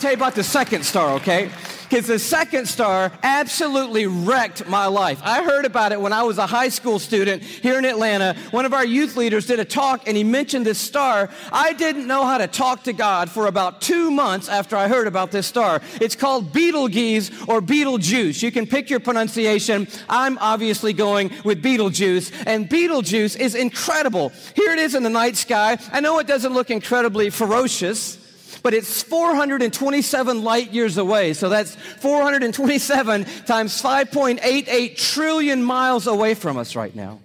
tell you about the second star, okay? because the second star absolutely wrecked my life. I heard about it when I was a high school student here in Atlanta. One of our youth leaders did a talk and he mentioned this star. I didn't know how to talk to God for about two months after I heard about this star. It's called Betelgeuse or Betelgeuse. You can pick your pronunciation. I'm obviously going with Betelgeuse, and Betelgeuse is incredible. Here it is in the night sky. I know it doesn't look incredibly ferocious but it's 427 light years away. So that's 427 times 5.88 trillion miles away from us right now.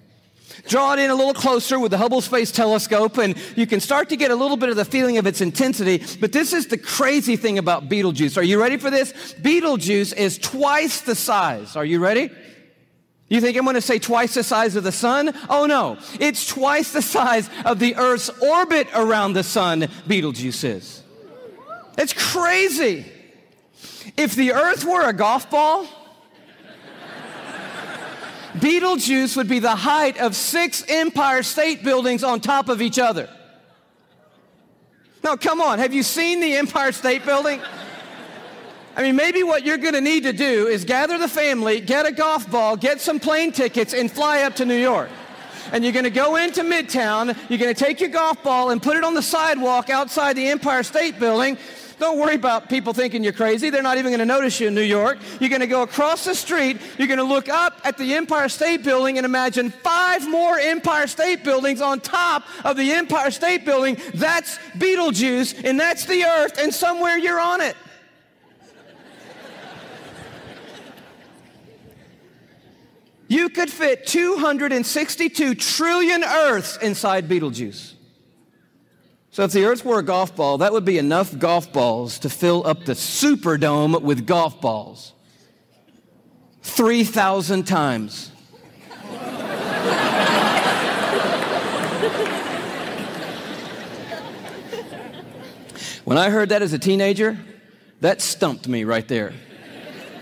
Draw it in a little closer with the Hubble Space Telescope, and you can start to get a little bit of the feeling of its intensity. But this is the crazy thing about Betelgeuse. Are you ready for this? Betelgeuse is twice the size. Are you ready? You think I'm going to say twice the size of the sun? Oh no, it's twice the size of the Earth's orbit around the sun, Betelgeuse is. It's crazy. If the earth were a golf ball, Betelgeuse would be the height of six Empire State Buildings on top of each other. Now, come on, have you seen the Empire State Building? I mean, maybe what you're going to need to do is gather the family, get a golf ball, get some plane tickets, and fly up to New York. And you're going to go into Midtown, you're going to take your golf ball and put it on the sidewalk outside the Empire State Building, don't worry about people thinking you're crazy. They're not even going to notice you in New York. You're going to go across the street. You're going to look up at the Empire State Building and imagine five more Empire State Buildings on top of the Empire State Building. That's Betelgeuse, and that's the Earth, and somewhere you're on it. You could fit 262 trillion Earths inside Betelgeuse. So if the earth were a golf ball, that would be enough golf balls to fill up the Superdome with golf balls. 3,000 times. when I heard that as a teenager, that stumped me right there.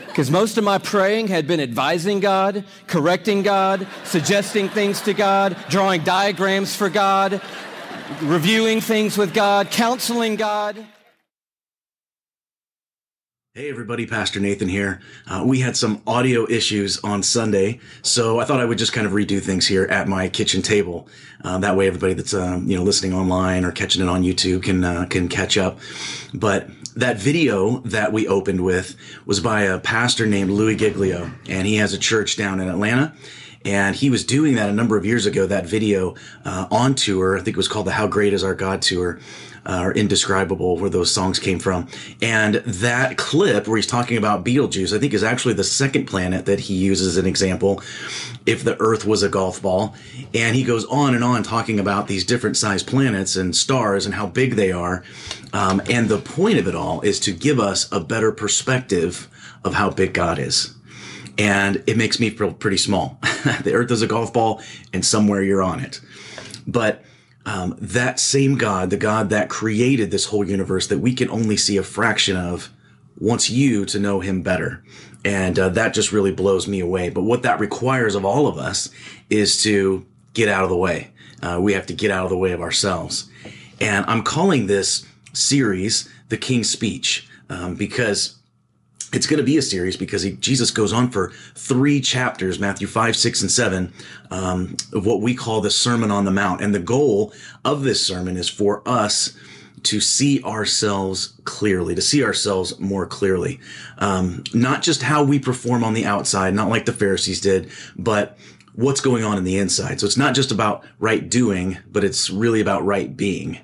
Because most of my praying had been advising God, correcting God, suggesting things to God, drawing diagrams for God, reviewing things with God, counseling God. Hey everybody, Pastor Nathan here. Uh, we had some audio issues on Sunday, so I thought I would just kind of redo things here at my kitchen table. Uh, that way, everybody that's um, you know listening online or catching it on YouTube can uh, can catch up. But that video that we opened with was by a pastor named Louis Giglio, and he has a church down in Atlanta. And he was doing that a number of years ago, that video uh, on tour. I think it was called the How Great Is Our God tour. Uh, or indescribable where those songs came from. And that clip where he's talking about Betelgeuse I think is actually the second planet that he uses as an example. If the Earth was a golf ball, and he goes on and on talking about these different sized planets and stars and how big they are. Um, and the point of it all is to give us a better perspective of how big God is and it makes me feel pretty small. the earth is a golf ball and somewhere you're on it. But um, that same God, the God that created this whole universe that we can only see a fraction of, wants you to know him better. And uh, that just really blows me away. But what that requires of all of us is to get out of the way. Uh, we have to get out of the way of ourselves. And I'm calling this series the King's Speech um, because it's going to be a series because he, Jesus goes on for three chapters, Matthew 5, 6, and 7, um, of what we call the Sermon on the Mount. And the goal of this sermon is for us to see ourselves clearly, to see ourselves more clearly. Um, not just how we perform on the outside, not like the Pharisees did, but what's going on in the inside. So it's not just about right doing, but it's really about right being.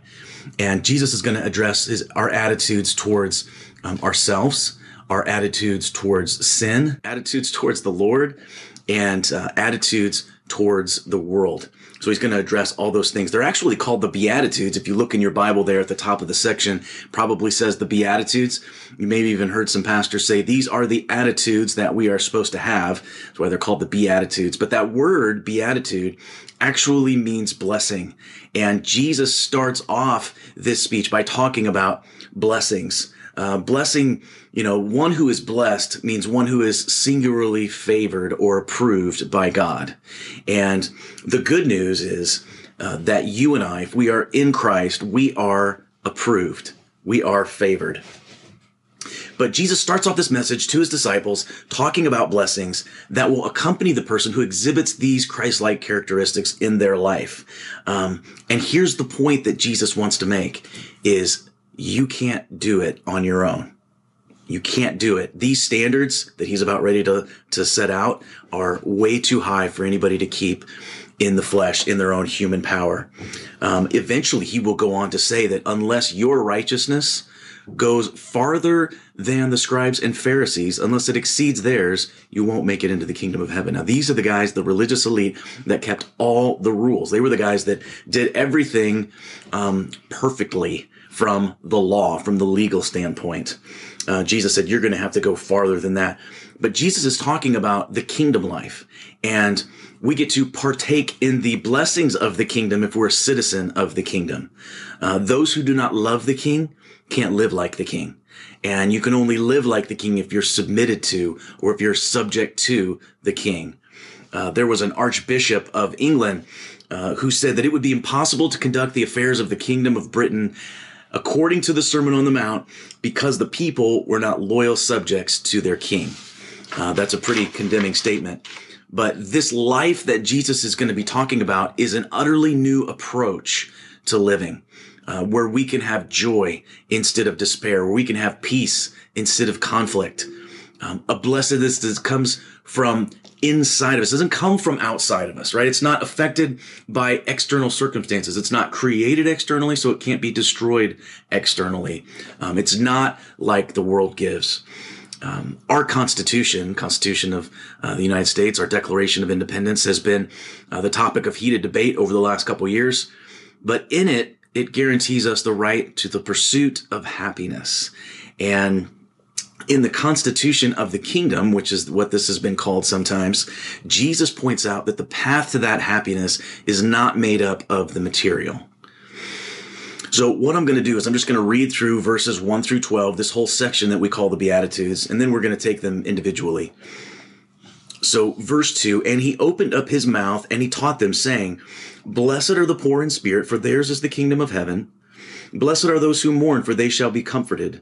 And Jesus is going to address his, our attitudes towards um, ourselves our attitudes towards sin, attitudes towards the Lord, and uh, attitudes towards the world. So he's going to address all those things. They're actually called the Beatitudes. If you look in your Bible there at the top of the section, probably says the Beatitudes. You maybe even heard some pastors say these are the attitudes that we are supposed to have. That's why they're called the Beatitudes. But that word, Beatitude, actually means blessing. And Jesus starts off this speech by talking about blessings. Uh, blessing, you know, one who is blessed means one who is singularly favored or approved by God. And the good news is uh, that you and I, if we are in Christ, we are approved. We are favored. But Jesus starts off this message to his disciples talking about blessings that will accompany the person who exhibits these Christ-like characteristics in their life. Um, and here's the point that Jesus wants to make is you can't do it on your own. You can't do it. These standards that he's about ready to, to set out are way too high for anybody to keep in the flesh, in their own human power. Um, eventually, he will go on to say that unless your righteousness goes farther than the scribes and Pharisees, unless it exceeds theirs, you won't make it into the kingdom of heaven. Now, these are the guys, the religious elite that kept all the rules. They were the guys that did everything um, perfectly from the law, from the legal standpoint. Uh, Jesus said, You're going to have to go farther than that. But Jesus is talking about the kingdom life. And we get to partake in the blessings of the kingdom if we're a citizen of the kingdom. Uh, those who do not love the king can't live like the king. And you can only live like the king if you're submitted to or if you're subject to the king. Uh, there was an archbishop of England uh, who said that it would be impossible to conduct the affairs of the kingdom of Britain according to the Sermon on the Mount because the people were not loyal subjects to their king. Uh, that's a pretty condemning statement. But this life that Jesus is going to be talking about is an utterly new approach to living uh, where we can have joy instead of despair, where we can have peace instead of conflict. Um, a blessedness that comes from inside of us, it doesn't come from outside of us, right? It's not affected by external circumstances. It's not created externally, so it can't be destroyed externally. Um, it's not like the world gives. Um, our Constitution, Constitution of uh, the United States, our Declaration of Independence, has been uh, the topic of heated debate over the last couple years. But in it, it guarantees us the right to the pursuit of happiness. And in the constitution of the kingdom, which is what this has been called sometimes, Jesus points out that the path to that happiness is not made up of the material. So what I'm going to do is I'm just going to read through verses 1 through 12, this whole section that we call the Beatitudes, and then we're going to take them individually. So verse 2, and he opened up his mouth and he taught them saying, Blessed are the poor in spirit, for theirs is the kingdom of heaven. Blessed are those who mourn, for they shall be comforted.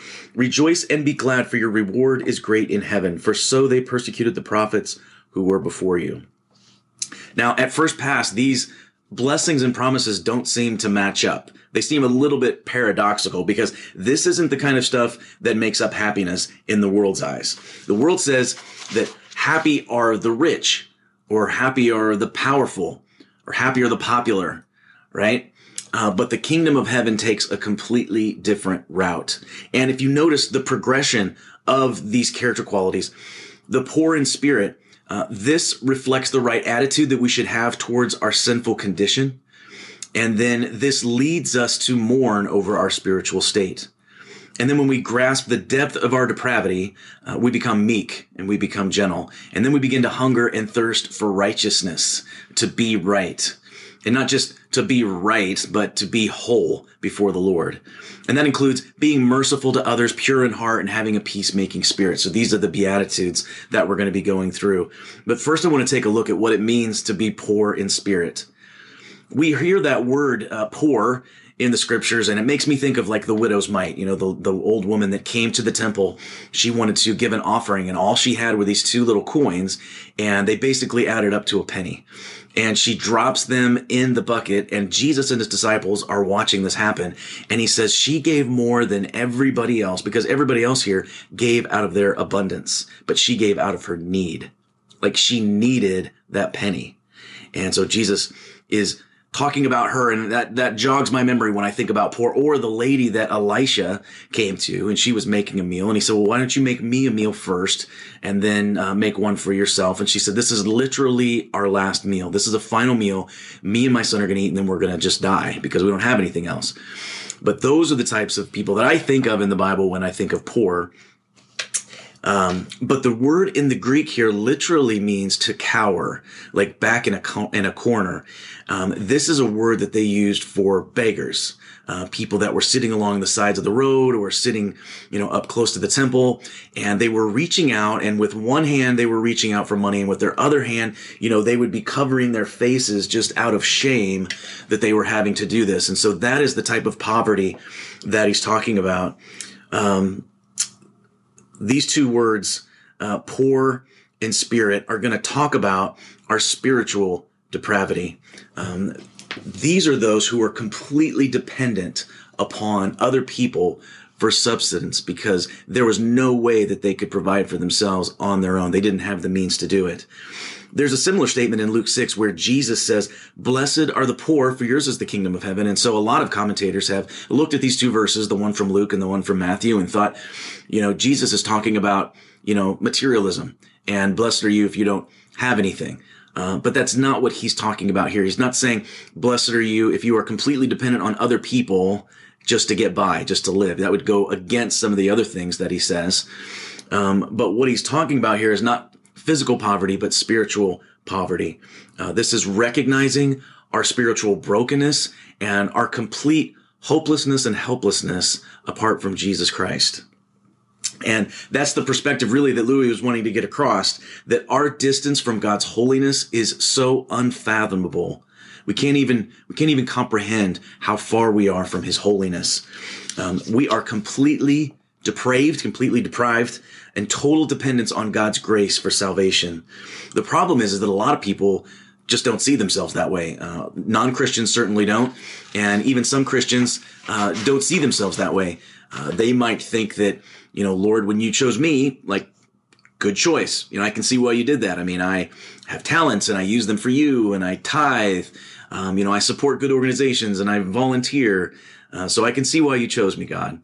Rejoice and be glad, for your reward is great in heaven, for so they persecuted the prophets who were before you. Now, at first pass, these blessings and promises don't seem to match up. They seem a little bit paradoxical because this isn't the kind of stuff that makes up happiness in the world's eyes. The world says that happy are the rich, or happy are the powerful, or happy are the popular, right? Uh, but the kingdom of heaven takes a completely different route. And if you notice the progression of these character qualities, the poor in spirit, uh, this reflects the right attitude that we should have towards our sinful condition. And then this leads us to mourn over our spiritual state. And then when we grasp the depth of our depravity, uh, we become meek and we become gentle. And then we begin to hunger and thirst for righteousness, to be right. And not just to be right, but to be whole before the Lord. And that includes being merciful to others, pure in heart, and having a peacemaking spirit. So these are the Beatitudes that we're going to be going through. But first, I want to take a look at what it means to be poor in spirit. We hear that word uh, poor in the scriptures and it makes me think of like the widow's mite you know the, the old woman that came to the temple she wanted to give an offering and all she had were these two little coins and they basically added up to a penny and she drops them in the bucket and jesus and his disciples are watching this happen. And he says she gave more than everybody else because everybody else here gave out of their abundance but she gave out of her need. Like she needed that penny. And so jesus is talking about her and that that jogs my memory when I think about poor or the lady that Elisha came to and she was making a meal and he said well why don't you make me a meal first and then uh, make one for yourself? And she said this is literally our last meal. This is a final meal me and my son are going to eat and then we're going to just die because we don't have anything else. But those are the types of people that I think of in the Bible when I think of poor. Um, but the word in the Greek here literally means to cower, like back in a co- in a corner. Um, this is a word that they used for beggars, uh, people that were sitting along the sides of the road or sitting, you know, up close to the temple, and they were reaching out. And with one hand, they were reaching out for money, and with their other hand, you know, they would be covering their faces just out of shame that they were having to do this. And so that is the type of poverty that he's talking about. Um, these two words, uh, poor and spirit, are going to talk about our spiritual depravity. Um, these are those who are completely dependent upon other people for subsistence because there was no way that they could provide for themselves on their own. They didn't have the means to do it. There's a similar statement in Luke 6 where Jesus says, Blessed are the poor, for yours is the kingdom of heaven. And so a lot of commentators have looked at these two verses, the one from Luke and the one from Matthew, and thought, you know, Jesus is talking about, you know, materialism and blessed are you if you don't have anything. Uh, but that's not what he's talking about here. He's not saying, blessed are you if you are completely dependent on other people just to get by, just to live. That would go against some of the other things that he says. Um, but what he's talking about here is not physical poverty, but spiritual poverty. Uh, this is recognizing our spiritual brokenness and our complete hopelessness and helplessness apart from Jesus Christ. And that's the perspective really that Louis was wanting to get across that our distance from God's holiness is so unfathomable. We can't even, we can't even comprehend how far we are from his holiness. Um, we are completely depraved, completely deprived, and total dependence on God's grace for salvation. The problem is, is that a lot of people just don't see themselves that way. Uh, Non Christians certainly don't, and even some Christians uh, don't see themselves that way. Uh, they might think that, you know, Lord, when you chose me, like, good choice. You know, I can see why you did that. I mean, I have talents and I use them for you, and I tithe. Um, you know, I support good organizations and I volunteer. Uh, so I can see why you chose me, God.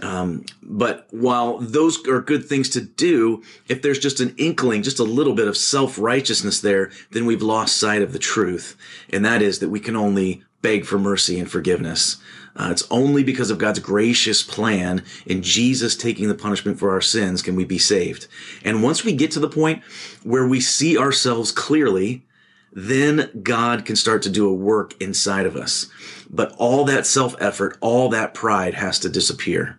Um, but while those are good things to do, if there's just an inkling, just a little bit of self righteousness there, then we've lost sight of the truth. And that is that we can only beg for mercy and forgiveness. Uh, it's only because of God's gracious plan in Jesus taking the punishment for our sins can we be saved. And once we get to the point where we see ourselves clearly, then God can start to do a work inside of us. But all that self effort, all that pride has to disappear.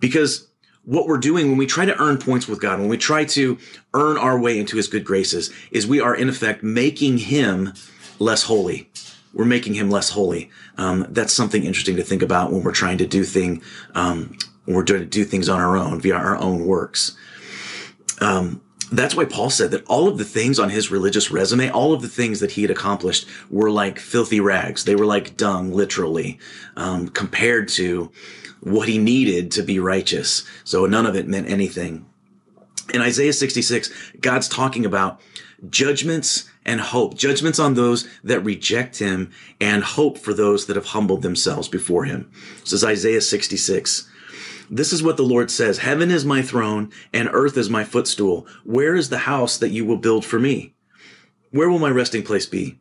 Because what we're doing when we try to earn points with God, when we try to earn our way into his good graces, is we are in effect making him less holy. We're making him less holy. Um, that's something interesting to think about when we're trying to do thing, um, when we're trying to do things on our own via our own works. Um, that's why Paul said that all of the things on his religious resume, all of the things that he had accomplished were like filthy rags. They were like dung, literally, um, compared to what he needed to be righteous. So none of it meant anything. In Isaiah 66, God's talking about judgments and hope, judgments on those that reject him and hope for those that have humbled themselves before him. This is Isaiah 66. This is what the Lord says. Heaven is my throne and earth is my footstool. Where is the house that you will build for me? Where will my resting place be?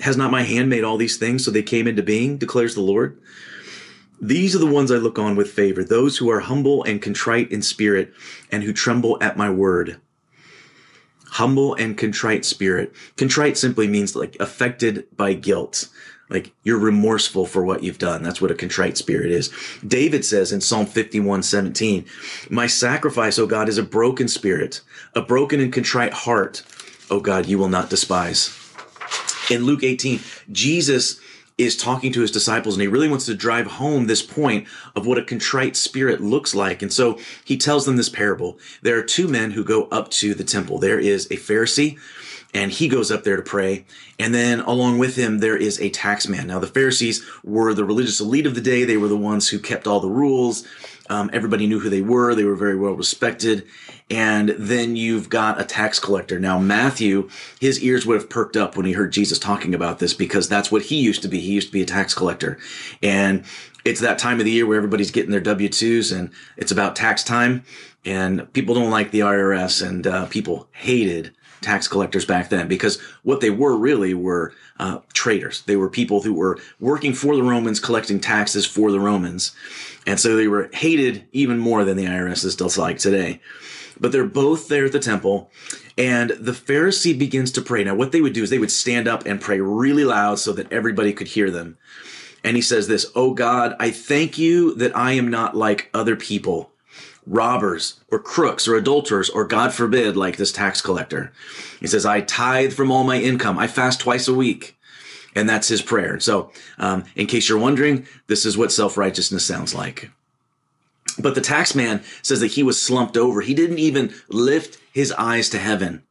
Has not my hand made all these things so they came into being, declares the Lord? These are the ones I look on with favor, those who are humble and contrite in spirit and who tremble at my word. Humble and contrite spirit. Contrite simply means like affected by guilt. Like you're remorseful for what you've done. That's what a contrite spirit is. David says in Psalm 51, 17, My sacrifice, O God, is a broken spirit, a broken and contrite heart. O God, you will not despise. In Luke 18, Jesus is talking to his disciples and he really wants to drive home this point of what a contrite spirit looks like. And so he tells them this parable. There are two men who go up to the temple. There is a Pharisee and he goes up there to pray. And then along with him, there is a tax man. Now, the Pharisees were the religious elite of the day. They were the ones who kept all the rules. Um, everybody knew who they were. They were very well respected. And then you've got a tax collector. Now, Matthew, his ears would have perked up when he heard Jesus talking about this because that's what he used to be. He used to be a tax collector. And it's that time of the year where everybody's getting their W 2s and it's about tax time. And people don't like the IRS and uh, people hated tax collectors back then because what they were really were uh. They were people who were working for the Romans, collecting taxes for the Romans. And so they were hated even more than the IRS is still like today. But they're both there at the temple, and the Pharisee begins to pray. Now, what they would do is they would stand up and pray really loud so that everybody could hear them. And he says this, Oh God, I thank you that I am not like other people robbers or crooks or adulterers or God forbid, like this tax collector. He says, I tithe from all my income. I fast twice a week. And that's his prayer. So, um, in case you're wondering, this is what self righteousness sounds like. But the tax man says that he was slumped over. He didn't even lift his eyes to heaven,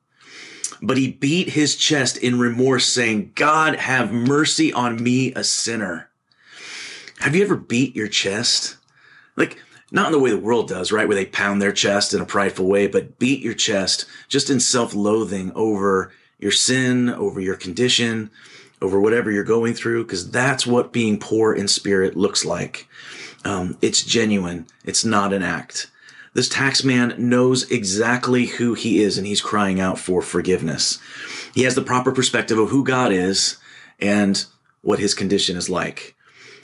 but he beat his chest in remorse, saying, God, have mercy on me, a sinner. Have you ever beat your chest? Like, not in the way the world does, right? Where they pound their chest in a prideful way, but beat your chest just in self loathing over your sin, over your condition, over whatever you're going through, because that's what being poor in spirit looks like. Um, it's genuine. It's not an act. This tax man knows exactly who he is and he's crying out for forgiveness. He has the proper perspective of who God is and what his condition is like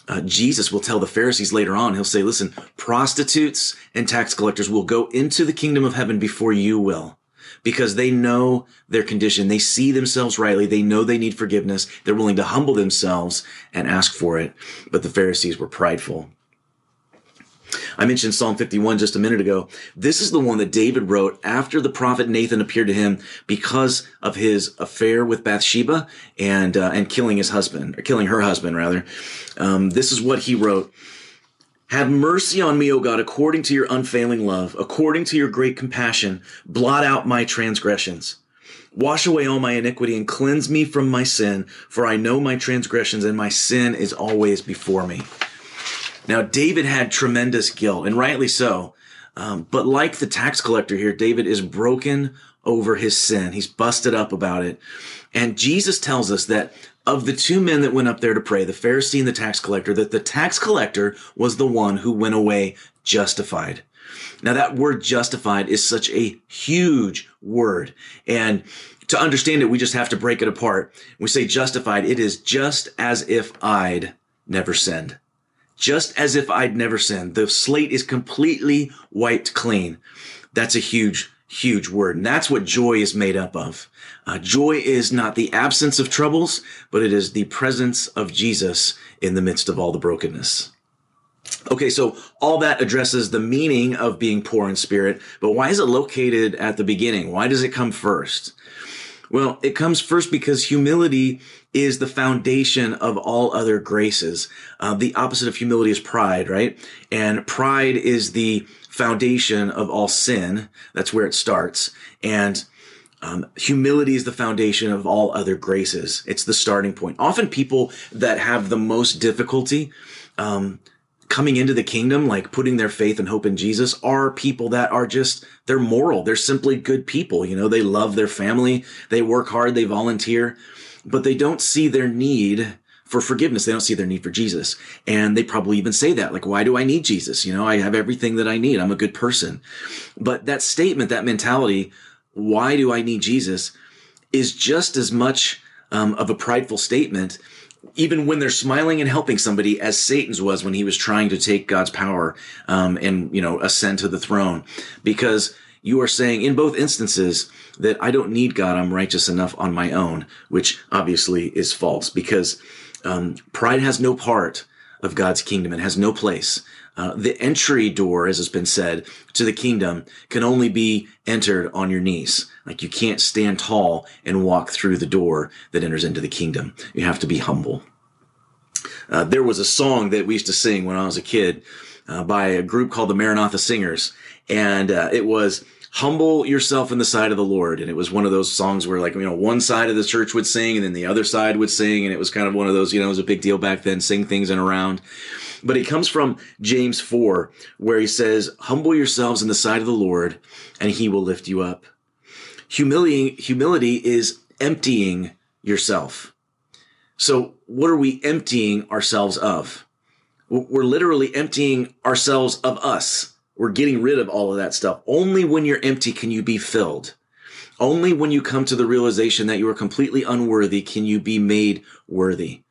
uh, Jesus will tell the Pharisees later on, he'll say, listen, prostitutes and tax collectors will go into the kingdom of heaven before you will because they know their condition. They see themselves rightly. They know they need forgiveness. They're willing to humble themselves and ask for it. But the Pharisees were prideful. I mentioned Psalm 51 just a minute ago. This is the one that David wrote after the prophet Nathan appeared to him because of his affair with Bathsheba and uh, and killing his husband, or killing her husband rather. Um, this is what he wrote. Have mercy on me, O God, according to your unfailing love, according to your great compassion. Blot out my transgressions. Wash away all my iniquity and cleanse me from my sin, for I know my transgressions and my sin is always before me. Now, David had tremendous guilt, and rightly so. Um, but like the tax collector here, David is broken over his sin. He's busted up about it. And Jesus tells us that of the two men that went up there to pray, the Pharisee and the tax collector, that the tax collector was the one who went away justified. Now, that word justified is such a huge word. And to understand it, we just have to break it apart. we say justified, it is just as if I'd never sinned just as if I'd never sinned. The slate is completely wiped clean. That's a huge, huge word. And that's what joy is made up of. Uh, joy is not the absence of troubles, but it is the presence of Jesus in the midst of all the brokenness. Okay, so all that addresses the meaning of being poor in spirit, but why is it located at the beginning? Why does it come first? Well, it comes first because humility is the foundation of all other graces. Uh, the opposite of humility is pride, right? And pride is the foundation of all sin. That's where it starts. And um, humility is the foundation of all other graces. It's the starting point. Often people that have the most difficulty, um, coming into the kingdom, like putting their faith and hope in Jesus, are people that are just, they're moral. They're simply good people. You know, they love their family. They work hard. They volunteer, but they don't see their need for forgiveness. They don't see their need for Jesus. And they probably even say that, like, why do I need Jesus? You know, I have everything that I need. I'm a good person. But that statement, that mentality, why do I need Jesus is just as much um, of a prideful statement even when they're smiling and helping somebody as satan's was when he was trying to take god's power um, and you know ascend to the throne. Because you are saying in both instances that i don't need god i'm righteous enough on my own which obviously is false. Because um, pride has no part of god's kingdom. It has no place uh, the entry door, as has been said, to the kingdom can only be entered on your knees. Like you can't stand tall and walk through the door that enters into the kingdom. You have to be humble. Uh, there was a song that we used to sing when I was a kid uh, by a group called the Maranatha Singers, and uh, it was humble yourself in the sight of the Lord. And it was one of those songs where like, you know, one side of the church would sing and then the other side would sing. And it was kind of one of those, you know, it was a big deal back then, sing things in around. But it comes from James 4, where he says, Humble yourselves in the sight of the Lord, and he will lift you up. Humility, humility is emptying yourself. So, what are we emptying ourselves of? We're literally emptying ourselves of us. We're getting rid of all of that stuff. Only when you're empty can you be filled. Only when you come to the realization that you are completely unworthy can you be made worthy.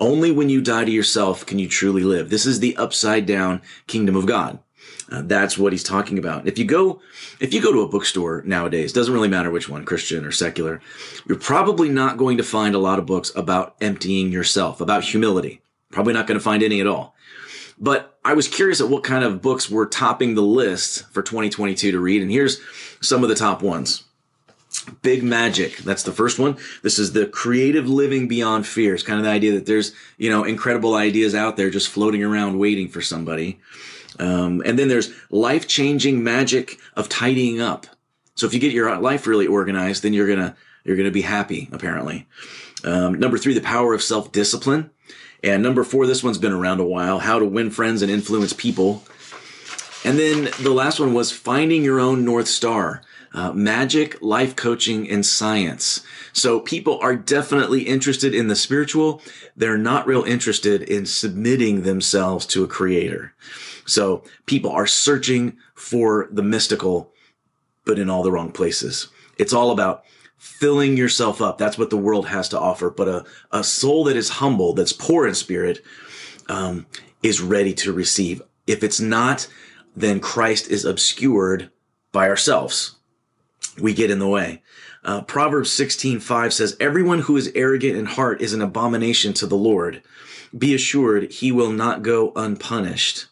Only when you die to yourself can you truly live. This is the upside down kingdom of God. Uh, that's what he's talking about. If you go, if you go to a bookstore nowadays, doesn't really matter which one, Christian or secular, you're probably not going to find a lot of books about emptying yourself, about humility. Probably not going to find any at all. But I was curious at what kind of books were topping the list for 2022 to read. And here's some of the top ones. Big Magic. That's the first one. This is the creative living beyond fear. It's kind of the idea that there's, you know, incredible ideas out there just floating around waiting for somebody. Um, and then there's life changing magic of tidying up. So if you get your life really organized, then you're gonna you're gonna be happy. Apparently, um, number three, the power of self discipline, and number four, this one's been around a while. How to win friends and influence people. And then the last one was finding your own north star. Uh, magic, life coaching, and science. So people are definitely interested in the spiritual. They're not real interested in submitting themselves to a creator. So people are searching for the mystical, but in all the wrong places. It's all about filling yourself up. That's what the world has to offer. But a, a soul that is humble, that's poor in spirit, um, is ready to receive. If it's not, then Christ is obscured by ourselves. We get in the way. Uh, Proverbs 16:5 says, "Everyone who is arrogant in heart is an abomination to the Lord. Be assured he will not go unpunished."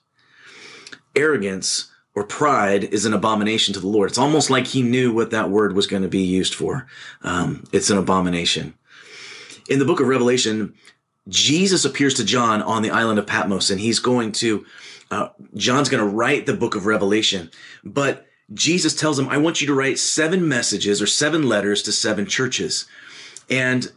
arrogance or pride is an abomination to the Lord. It's almost like he knew what that word was going to be used for. Um, it's an abomination. In the book of Revelation, Jesus appears to John on the island of Patmos, and he's going to, uh, John's going to write the book of Revelation. But Jesus tells him, I want you to write seven messages or seven letters to seven churches. And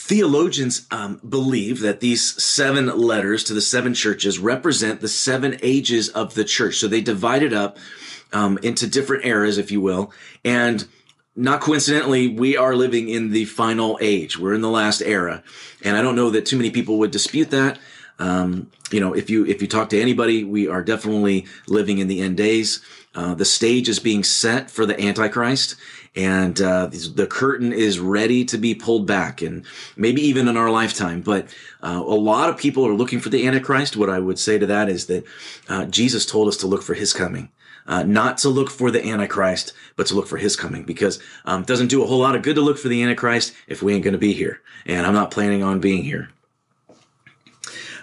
Theologians um, believe that these seven letters to the seven churches represent the seven ages of the church. So they divide it up um, into different eras, if you will. And not coincidentally, we are living in the final age. We're in the last era. And I don't know that too many people would dispute that. Um, you know, if you if you talk to anybody, we are definitely living in the end days. Uh, the stage is being set for the Antichrist, and uh, the curtain is ready to be pulled back, and maybe even in our lifetime. But uh, a lot of people are looking for the Antichrist. What I would say to that is that uh, Jesus told us to look for His coming. Uh, not to look for the Antichrist, but to look for his coming because um, it doesn't do a whole lot of good to look for the Antichrist if we ain't going to be here. And I'm not planning on being here.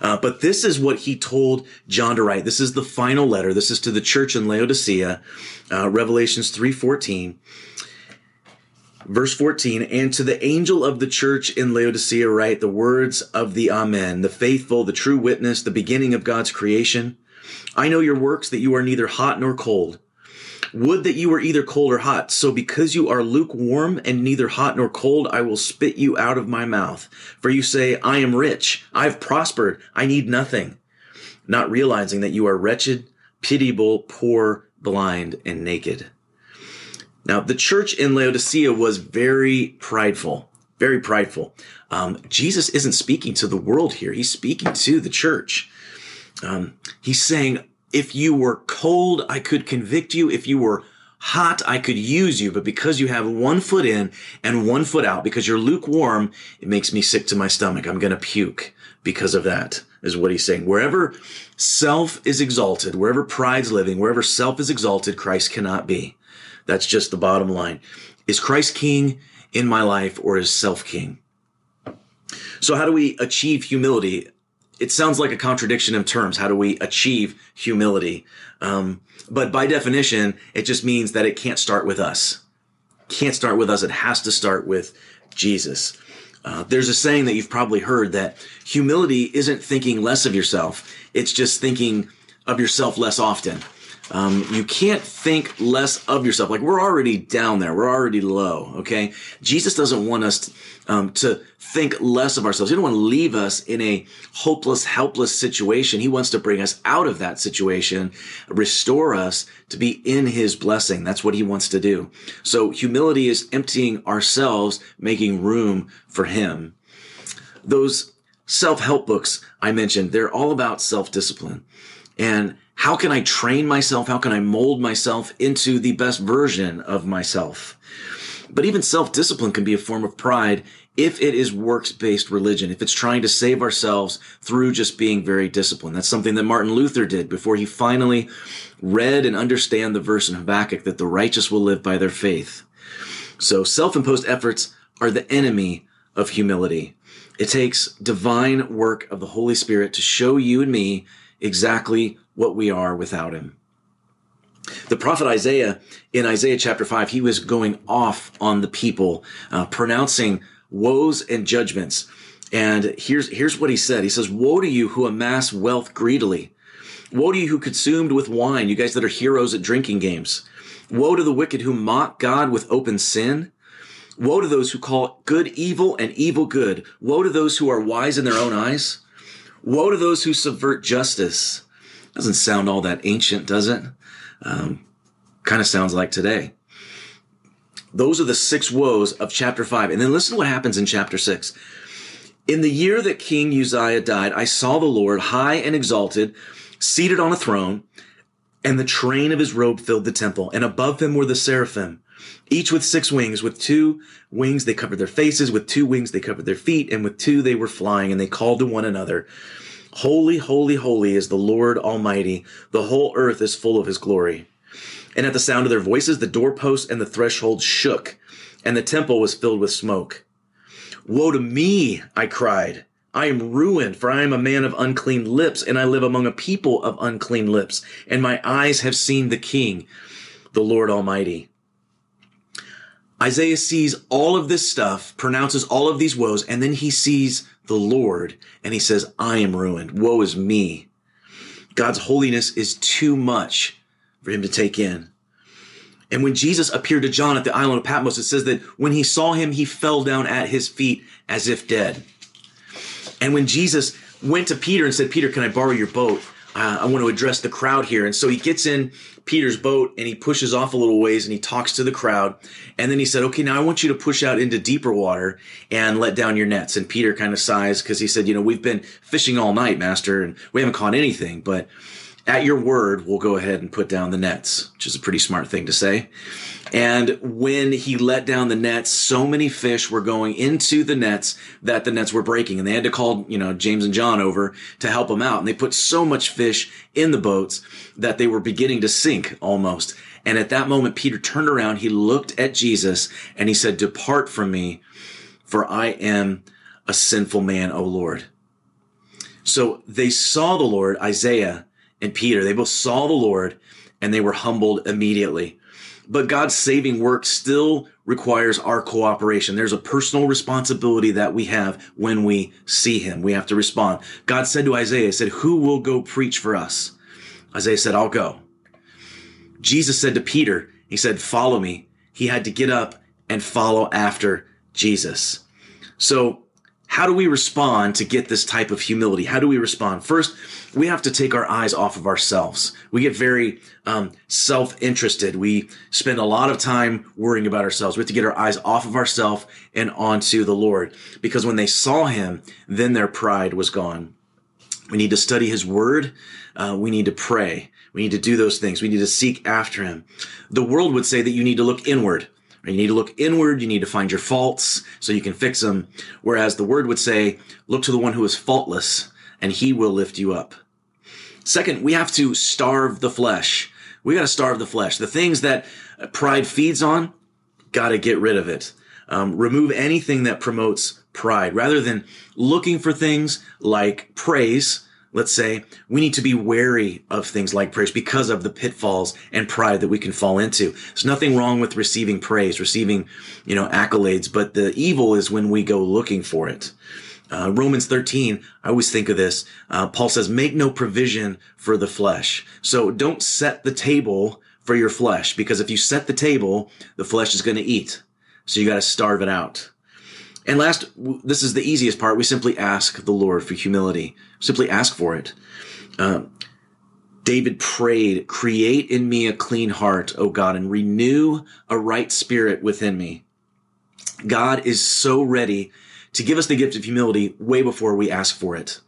Uh, but this is what he told John to write. This is the final letter. This is to the church in Laodicea, uh, Revelations 3.14. Verse 14, and to the angel of the church in Laodicea write the words of the Amen, the faithful, the true witness, the beginning of God's creation. I know your works that you are neither hot nor cold. Would that you were either cold or hot. So because you are lukewarm and neither hot nor cold, I will spit you out of my mouth. For you say, I am rich. I've prospered. I need nothing. Not realizing that you are wretched, pitiable, poor, blind, and naked. Now, the church in Laodicea was very prideful, very prideful. Um, Jesus isn't speaking to the world here. He's speaking to the church. Um, he's saying, if you were cold, I could convict you. If you were hot, I could use you. But because you have one foot in and one foot out, because you're lukewarm, it makes me sick to my stomach. I'm going to puke because of that, is what he's saying. Wherever self is exalted, wherever pride's living, wherever self is exalted, Christ cannot be. That's just the bottom line. Is Christ king in my life or is self king? So how do we achieve humility? It sounds like a contradiction in terms. How do we achieve humility? Um, but by definition, it just means that it can't start with us. Can't start with us. It has to start with Jesus. Uh, there's a saying that you've probably heard that humility isn't thinking less of yourself. It's just thinking of yourself less often. Um, you can't think less of yourself. Like we're already down there. We're already low. Okay. Jesus doesn't want us to, um, to think less of ourselves. He doesn't want to leave us in a hopeless, helpless situation. He wants to bring us out of that situation, restore us to be in his blessing. That's what he wants to do. So humility is emptying ourselves, making room for him. Those self-help books I mentioned, they're all about self-discipline. And how can I train myself? How can I mold myself into the best version of myself? But even self discipline can be a form of pride if it is works based religion, if it's trying to save ourselves through just being very disciplined. That's something that Martin Luther did before he finally read and understand the verse in Habakkuk that the righteous will live by their faith. So self imposed efforts are the enemy of humility. It takes divine work of the Holy Spirit to show you and me exactly what we are without him. The prophet Isaiah in Isaiah chapter 5, he was going off on the people, uh, pronouncing woes and judgments. And here's, here's what he said. He says, Woe to you who amass wealth greedily. Woe to you who consumed with wine, you guys that are heroes at drinking games. Woe to the wicked who mock God with open sin. Woe to those who call good evil and evil good. Woe to those who are wise in their own eyes. Woe to those who subvert justice. Doesn't sound all that ancient, does it? Um, kind of sounds like today. Those are the six woes of chapter five. And then listen to what happens in chapter six. In the year that King Uzziah died, I saw the Lord high and exalted, seated on a throne, and the train of his robe filled the temple. And above him were the seraphim, each with six wings. With two wings they covered their faces, with two wings they covered their feet, and with two they were flying, and they called to one another, Holy, holy, holy is the Lord Almighty. The whole earth is full of his glory. And at the sound of their voices, the doorposts and the threshold shook, and the temple was filled with smoke. Woe to me, I cried. I am ruined, for I am a man of unclean lips, and I live among a people of unclean lips, and my eyes have seen the King, the Lord Almighty. Isaiah sees all of this stuff, pronounces all of these woes, and then he sees the Lord and he says, I am ruined. Woe is me. God's holiness is too much for him to take in. And when Jesus appeared to John at the island of Patmos, it says that when he saw him, he fell down at his feet as if dead. And when Jesus went to Peter and said, Peter, can I borrow your boat? Uh, I want to address the crowd here. And so he gets in Peter's boat and he pushes off a little ways and he talks to the crowd. And then he said, okay, now I want you to push out into deeper water and let down your nets. And Peter kind of sighs because he said, you know, we've been fishing all night, master, and we haven't caught anything, but at your word, we'll go ahead and put down the nets, which is a pretty smart thing to say. And when he let down the nets, so many fish were going into the nets that the nets were breaking. And they had to call, you know, James and John over to help them out. And they put so much fish in the boats that they were beginning to sink almost. And at that moment, Peter turned around, he looked at Jesus and he said, depart from me, for I am a sinful man, O Lord. So they saw the Lord, Isaiah and Peter. They both saw the Lord and they were humbled immediately. But God's saving work still requires our cooperation. There's a personal responsibility that we have when we see him. We have to respond. God said to Isaiah, he said, who will go preach for us? Isaiah said, I'll go. Jesus said to Peter, he said, follow me. He had to get up and follow after Jesus. So how do we respond to get this type of humility? How do we respond? First, we have to take our eyes off of ourselves. We get very um, self-interested. We spend a lot of time worrying about ourselves. We have to get our eyes off of ourselves and onto the Lord. Because when they saw him, then their pride was gone. We need to study his word. Uh, we need to pray. We need to do those things. We need to seek after him. The world would say that you need to look inward. You need to look inward. You need to find your faults so you can fix them. Whereas the word would say, look to the one who is faultless and he will lift you up. Second, we have to starve the flesh. We got to starve the flesh. The things that pride feeds on, got to get rid of it. Um, remove anything that promotes pride rather than looking for things like praise let's say, we need to be wary of things like praise because of the pitfalls and pride that we can fall into. There's nothing wrong with receiving praise, receiving, you know, accolades, but the evil is when we go looking for it. Uh, Romans 13, I always think of this. Uh, Paul says, make no provision for the flesh. So don't set the table for your flesh because if you set the table, the flesh is going to eat. So you got to starve it out. And last, this is the easiest part. We simply ask the Lord for humility. Simply ask for it. Uh, David prayed, create in me a clean heart, O God, and renew a right spirit within me. God is so ready to give us the gift of humility way before we ask for it.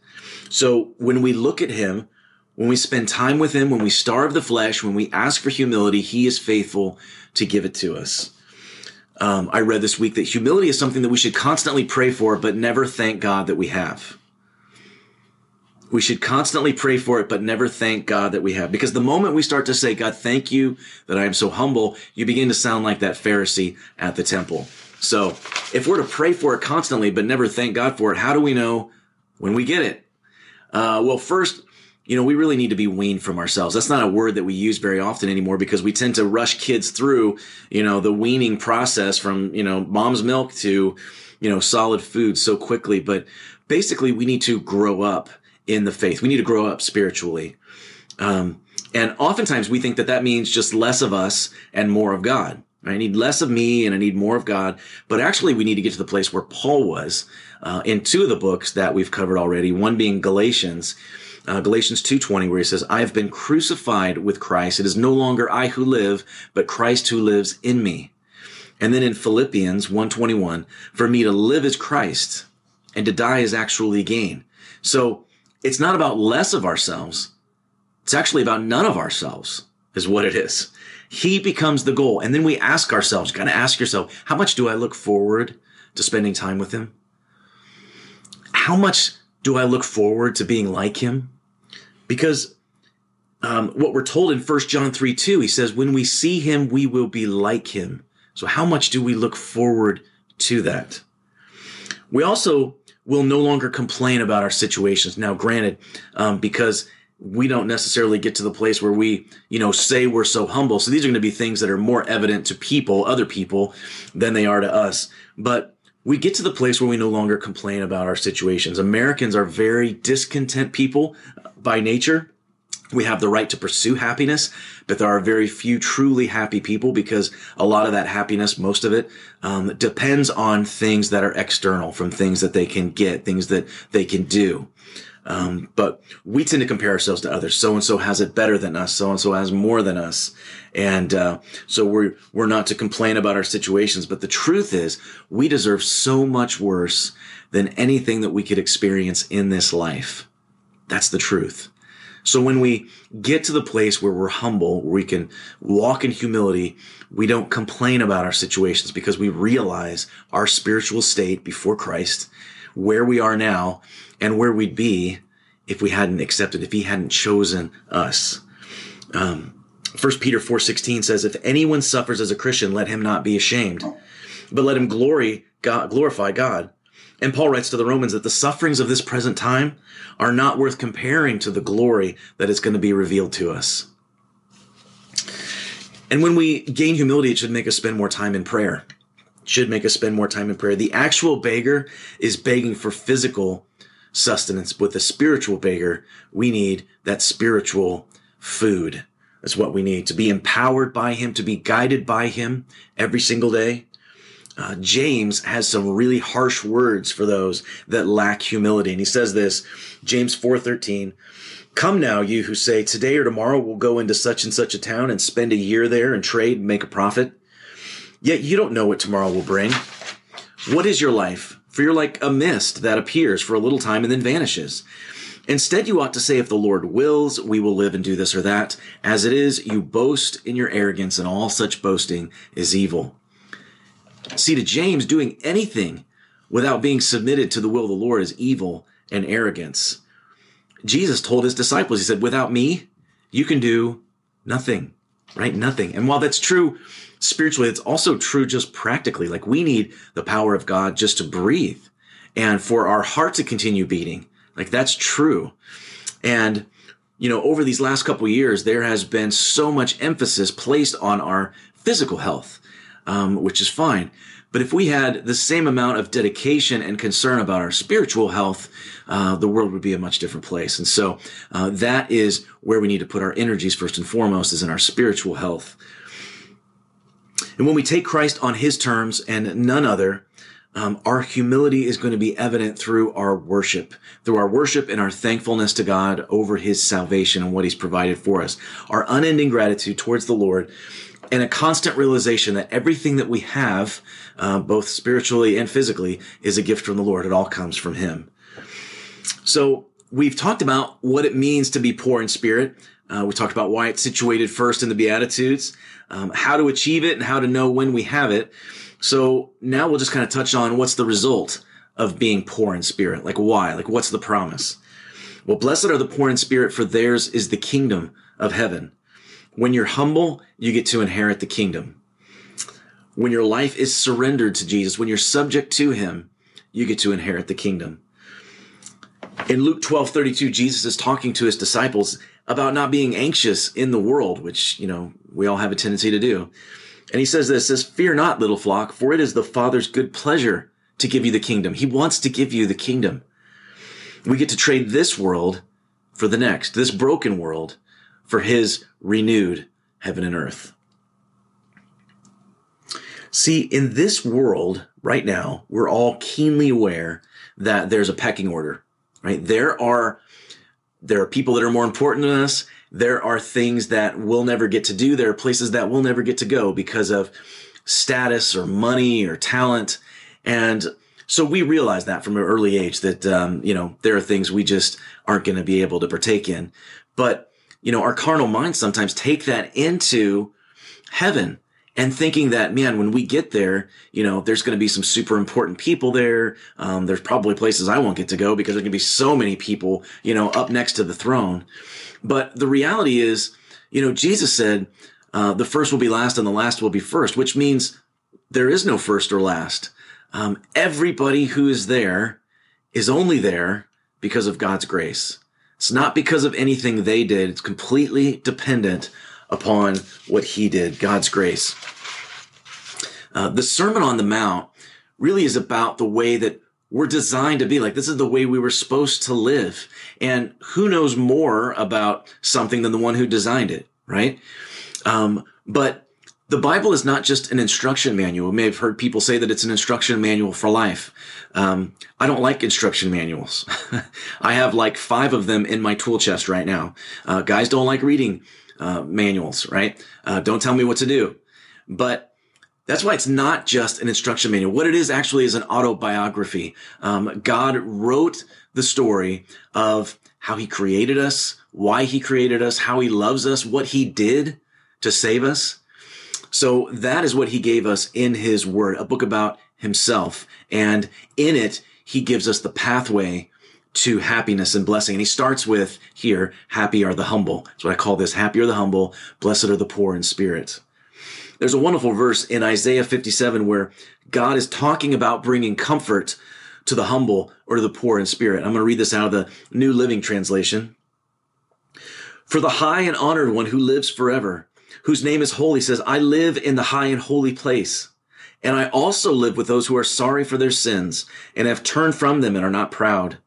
So when we look at him, when we spend time with him, when we starve the flesh, when we ask for humility, he is faithful to give it to us. Um, I read this week that humility is something that we should constantly pray for, but never thank God that we have. We should constantly pray for it, but never thank God that we have. Because the moment we start to say, God, thank you that I am so humble, you begin to sound like that Pharisee at the temple. So if we're to pray for it constantly, but never thank God for it, how do we know when we get it? Uh, well, first, you know, we really need to be weaned from ourselves. That's not a word that we use very often anymore because we tend to rush kids through, you know, the weaning process from, you know, mom's milk to, you know, solid food so quickly. But basically, we need to grow up in the faith. We need to grow up spiritually. Um, and oftentimes we think that that means just less of us and more of God. I need less of me and I need more of God. But actually, we need to get to the place where Paul was uh, in two of the books that we've covered already. One being Galatians, uh, Galatians 2:20, where he says, "I have been crucified with Christ. It is no longer I who live, but Christ who lives in me." And then in Philippians 1:21, "For me to live is Christ, and to die is actually gain." So it's not about less of ourselves. It's actually about none of ourselves, is what it is. He becomes the goal. And then we ask ourselves, kind of ask yourself, how much do I look forward to spending time with him? How much do I look forward to being like him? Because um, what we're told in 1 John 3 2, he says, when we see him, we will be like him. So, how much do we look forward to that? We also will no longer complain about our situations. Now, granted, um, because we don't necessarily get to the place where we, you know, say we're so humble. So these are going to be things that are more evident to people, other people, than they are to us. But we get to the place where we no longer complain about our situations. Americans are very discontent people by nature. We have the right to pursue happiness, but there are very few truly happy people because a lot of that happiness, most of it, um, depends on things that are external, from things that they can get, things that they can do. Um, but we tend to compare ourselves to others. So and so has it better than us. So and so has more than us. And, uh, so we're, we're not to complain about our situations. But the truth is we deserve so much worse than anything that we could experience in this life. That's the truth. So when we get to the place where we're humble, where we can walk in humility, we don't complain about our situations because we realize our spiritual state before Christ, where we are now, and where we'd be if we hadn't accepted, if he hadn't chosen us. Um, 1 Peter 4.16 says, if anyone suffers as a Christian, let him not be ashamed, but let him glory God, glorify God. And Paul writes to the Romans that the sufferings of this present time are not worth comparing to the glory that is going to be revealed to us. And when we gain humility, it should make us spend more time in prayer. Should make us spend more time in prayer. The actual beggar is begging for physical sustenance. With the spiritual beggar, we need that spiritual food. That's what we need to be empowered by him, to be guided by him every single day. Uh, James has some really harsh words for those that lack humility. And he says this, James 4:13, "Come now, you who say, today or tomorrow we'll go into such and such a town and spend a year there and trade and make a profit. Yet you don't know what tomorrow will bring. What is your life? For you're like a mist that appears for a little time and then vanishes. Instead, you ought to say, if the Lord wills, we will live and do this or that. As it is, you boast in your arrogance, and all such boasting is evil. See, to James, doing anything without being submitted to the will of the Lord is evil and arrogance. Jesus told his disciples, he said, without me, you can do nothing, right? Nothing. And while that's true spiritually, it's also true just practically. Like we need the power of God just to breathe and for our heart to continue beating. Like that's true. And, you know, over these last couple years, there has been so much emphasis placed on our physical health, um, which is fine. But if we had the same amount of dedication and concern about our spiritual health, uh, the world would be a much different place. And so uh, that is where we need to put our energies first and foremost, is in our spiritual health. And when we take Christ on his terms and none other, um, our humility is going to be evident through our worship, through our worship and our thankfulness to God over his salvation and what he's provided for us. Our unending gratitude towards the Lord and a constant realization that everything that we have, uh, both spiritually and physically, is a gift from the Lord. It all comes from him. So we've talked about what it means to be poor in spirit. Uh, we talked about why it's situated first in the Beatitudes, um, how to achieve it, and how to know when we have it. So now we'll just kind of touch on what's the result of being poor in spirit. Like why? Like what's the promise? Well, blessed are the poor in spirit, for theirs is the kingdom of heaven. When you're humble, you get to inherit the kingdom. When your life is surrendered to Jesus, when you're subject to him, you get to inherit the kingdom. In Luke 12 32, Jesus is talking to his disciples about not being anxious in the world, which, you know, we all have a tendency to do. And he says this, says, fear not, little flock, for it is the Father's good pleasure to give you the kingdom. He wants to give you the kingdom. We get to trade this world for the next, this broken world for his renewed heaven and earth. See, in this world right now, we're all keenly aware that there's a pecking order, right? There are, there are people that are more important than us. There are things that we'll never get to do. There are places that we'll never get to go because of status or money or talent. And so we realize that from an early age that, um, you know, there are things we just aren't going to be able to partake in. But, you know, our carnal minds sometimes take that into heaven and thinking that, man, when we get there, you know, there's going to be some super important people there. Um, there's probably places I won't get to go because there's going to be so many people, you know, up next to the throne. But the reality is, you know, Jesus said, uh, the first will be last and the last will be first, which means there is no first or last. Um, everybody who is there is only there because of God's grace. It's not because of anything they did. It's completely dependent upon what he did, God's grace. Uh, the Sermon on the Mount really is about the way that we're designed to be like this is the way we were supposed to live. And who knows more about something than the one who designed it right? Um, but the bible is not just an instruction manual. You may have heard people say that it's an instruction manual for life. Um, i don't like instruction manuals. I have like five of them in my tool chest right now. Uh, guys don't like reading uh, manuals right uh, don't tell me what to do but that's why it's not just an instruction manual. What it is actually is an autobiography. Um, God wrote the story of how he created us, why he created us, how he loves us, what he did to save us. So that is what he gave us in his word, a book about himself. And in it, he gives us the pathway to happiness and blessing. And he starts with here, happy are the humble. That's what I call this. Happy are the humble. Blessed are the poor in spirit. There's a wonderful verse in Isaiah 57 where God is talking about bringing comfort to the humble or to the poor in spirit. I'm going to read this out of the New Living Translation. For the high and honored one who lives forever, whose name is holy, says, I live in the high and holy place. And I also live with those who are sorry for their sins and have turned from them and are not proud.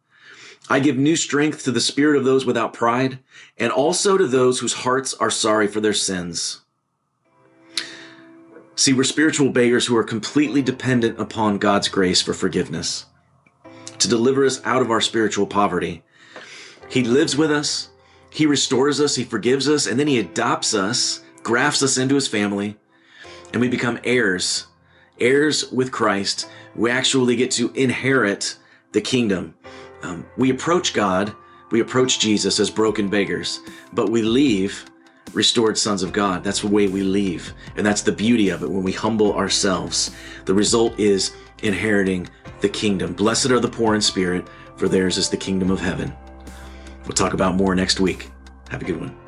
I give new strength to the spirit of those without pride and also to those whose hearts are sorry for their sins. See, we're spiritual beggars who are completely dependent upon God's grace for forgiveness to deliver us out of our spiritual poverty. He lives with us, He restores us, He forgives us, and then He adopts us, grafts us into His family, and we become heirs, heirs with Christ. We actually get to inherit the kingdom. Um, we approach God, we approach Jesus as broken beggars, but we leave restored sons of God. That's the way we leave. And that's the beauty of it when we humble ourselves. The result is inheriting the kingdom. Blessed are the poor in spirit, for theirs is the kingdom of heaven. We'll talk about more next week. Have a good one.